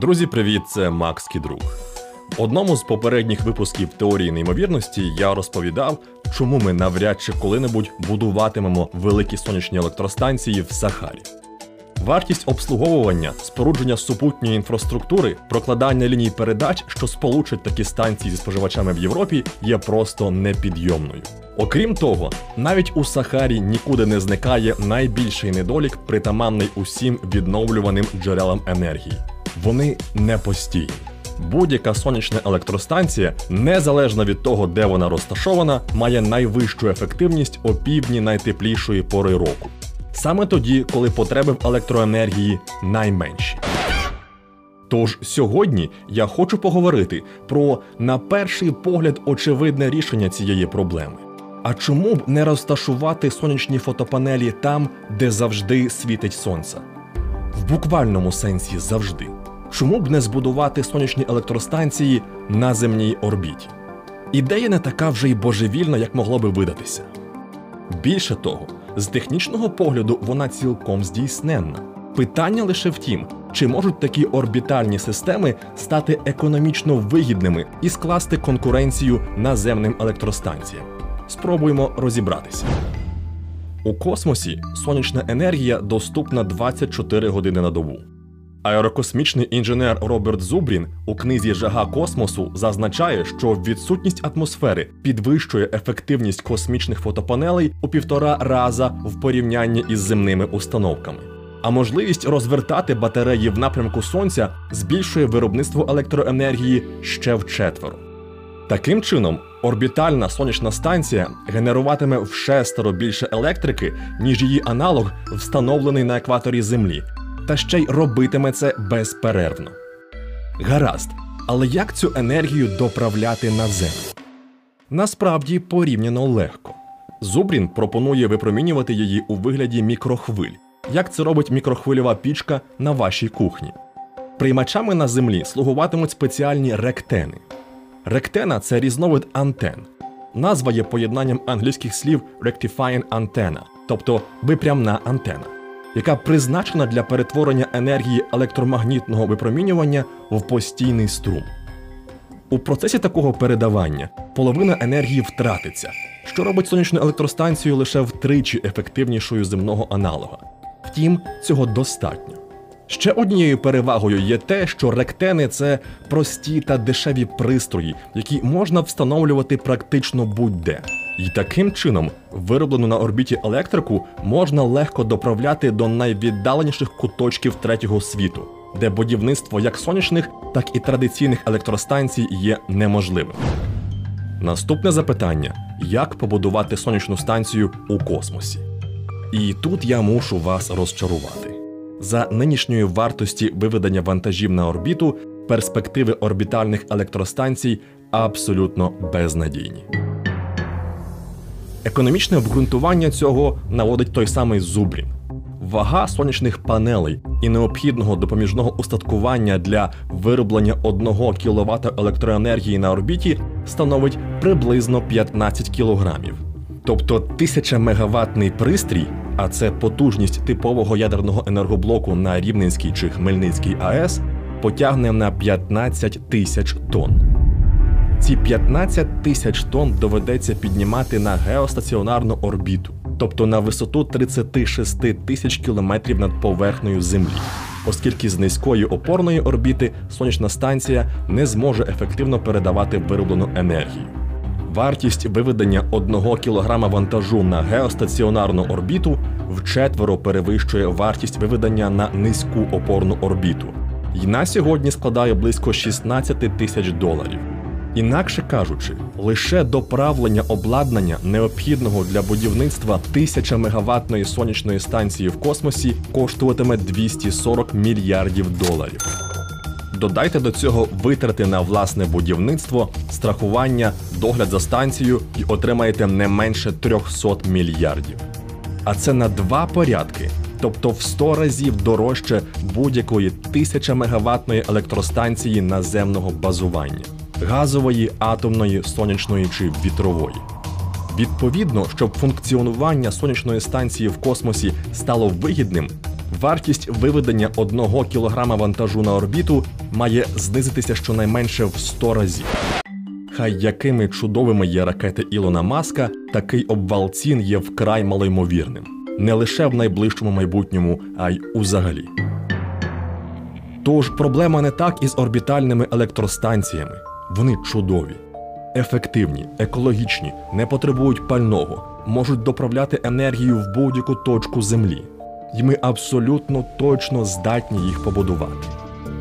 Друзі, привіт! Це Макс Кідрук. В одному з попередніх випусків теорії неймовірності я розповідав, чому ми навряд чи коли-небудь будуватимемо великі сонячні електростанції в Сахарі. Вартість обслуговування, спорудження супутньої інфраструктури, прокладання ліній передач, що сполучать такі станції зі споживачами в Європі, є просто непідйомною. Окрім того, навіть у Сахарі нікуди не зникає найбільший недолік, притаманний усім відновлюваним джерелам енергії. Вони не постійні. Будь-яка сонячна електростанція, незалежно від того, де вона розташована, має найвищу ефективність опівдні найтеплішої пори року. Саме тоді, коли потреби в електроенергії найменші. Тож сьогодні я хочу поговорити про, на перший погляд, очевидне рішення цієї проблеми. А чому б не розташувати сонячні фотопанелі там, де завжди світить сонце? В буквальному сенсі завжди. Чому б не збудувати сонячні електростанції на земній орбіті? Ідея не така вже й божевільна, як могло би видатися. Більше того, з технічного погляду вона цілком здійсненна. Питання лише в тім, чи можуть такі орбітальні системи стати економічно вигідними і скласти конкуренцію наземним електростанціям. Спробуємо розібратися. У космосі сонячна енергія доступна 24 години на добу. Аерокосмічний інженер Роберт Зубрін у книзі Жага космосу зазначає, що відсутність атмосфери підвищує ефективність космічних фотопанелей у півтора раза в порівнянні із земними установками. А можливість розвертати батареї в напрямку сонця збільшує виробництво електроенергії ще вчетверо. Таким чином, орбітальна сонячна станція генеруватиме в шестеро більше електрики, ніж її аналог, встановлений на екваторі Землі, та ще й робитиме це безперервно. Гаразд, але як цю енергію доправляти на землю? Насправді порівняно легко. Зубрін пропонує випромінювати її у вигляді мікрохвиль, як це робить мікрохвильова пічка на вашій кухні. Приймачами на землі слугуватимуть спеціальні ректени. Ректена це різновид антен. Назва є поєднанням англійських слів rectifying antenna, тобто випрямна антена, яка призначена для перетворення енергії електромагнітного випромінювання в постійний струм. У процесі такого передавання половина енергії втратиться, що робить сонячну електростанцію лише втричі ефективнішою земного аналога. Втім, цього достатньо. Ще однією перевагою є те, що ректени це прості та дешеві пристрої, які можна встановлювати практично будь-де. І таким чином вироблену на орбіті електрику можна легко доправляти до найвіддаленіших куточків третього світу, де будівництво як сонячних, так і традиційних електростанцій є неможливим. Наступне запитання: як побудувати сонячну станцію у космосі? І тут я мушу вас розчарувати. За нинішньої вартості виведення вантажів на орбіту перспективи орбітальних електростанцій абсолютно безнадійні. Економічне обґрунтування цього наводить той самий Зубрін. Вага сонячних панелей і необхідного допоміжного устаткування для вироблення 1 кВт електроенергії на орбіті становить приблизно 15 кг. Тобто 1000 мегаваттний пристрій, а це потужність типового ядерного енергоблоку на Рівненській чи Хмельницькій АЕС, потягне на 15 тисяч тонн. Ці 15 тисяч тонн доведеться піднімати на геостаціонарну орбіту, тобто на висоту 36 тисяч кілометрів над поверхнею Землі, оскільки з низької опорної орбіти сонячна станція не зможе ефективно передавати вироблену енергію. Вартість виведення 1 кг вантажу на геостаціонарну орбіту вчетверо перевищує вартість виведення на низьку опорну орбіту, і на сьогодні складає близько 16 тисяч доларів. Інакше кажучи, лише доправлення обладнання, необхідного для будівництва 1000 мегаваттної сонячної станції в космосі, коштуватиме 240 мільярдів доларів. Додайте до цього витрати на власне будівництво, страхування, догляд за станцією і отримаєте не менше 300 мільярдів. А це на два порядки, тобто в 100 разів дорожче будь-якої 1000 мегаваттної електростанції наземного базування газової, атомної, сонячної чи вітрової. Відповідно, щоб функціонування сонячної станції в космосі стало вигідним, Вартість виведення одного кілограма вантажу на орбіту має знизитися щонайменше в 100 разів. Хай якими чудовими є ракети Ілона Маска, такий обвал цін є вкрай малоймовірним. Не лише в найближчому майбутньому, а й узагалі. Тож проблема не так із орбітальними електростанціями. Вони чудові, ефективні, екологічні, не потребують пального, можуть доправляти енергію в будь-яку точку Землі. І ми абсолютно точно здатні їх побудувати.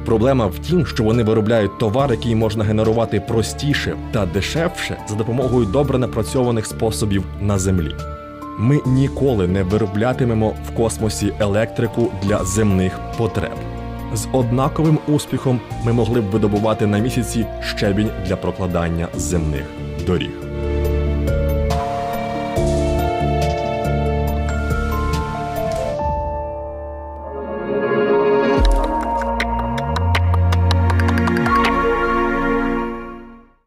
Проблема в тім, що вони виробляють товар, який можна генерувати простіше та дешевше за допомогою добре напрацьованих способів на землі. Ми ніколи не вироблятимемо в космосі електрику для земних потреб. З однаковим успіхом ми могли б видобувати на місяці щебінь для прокладання земних доріг.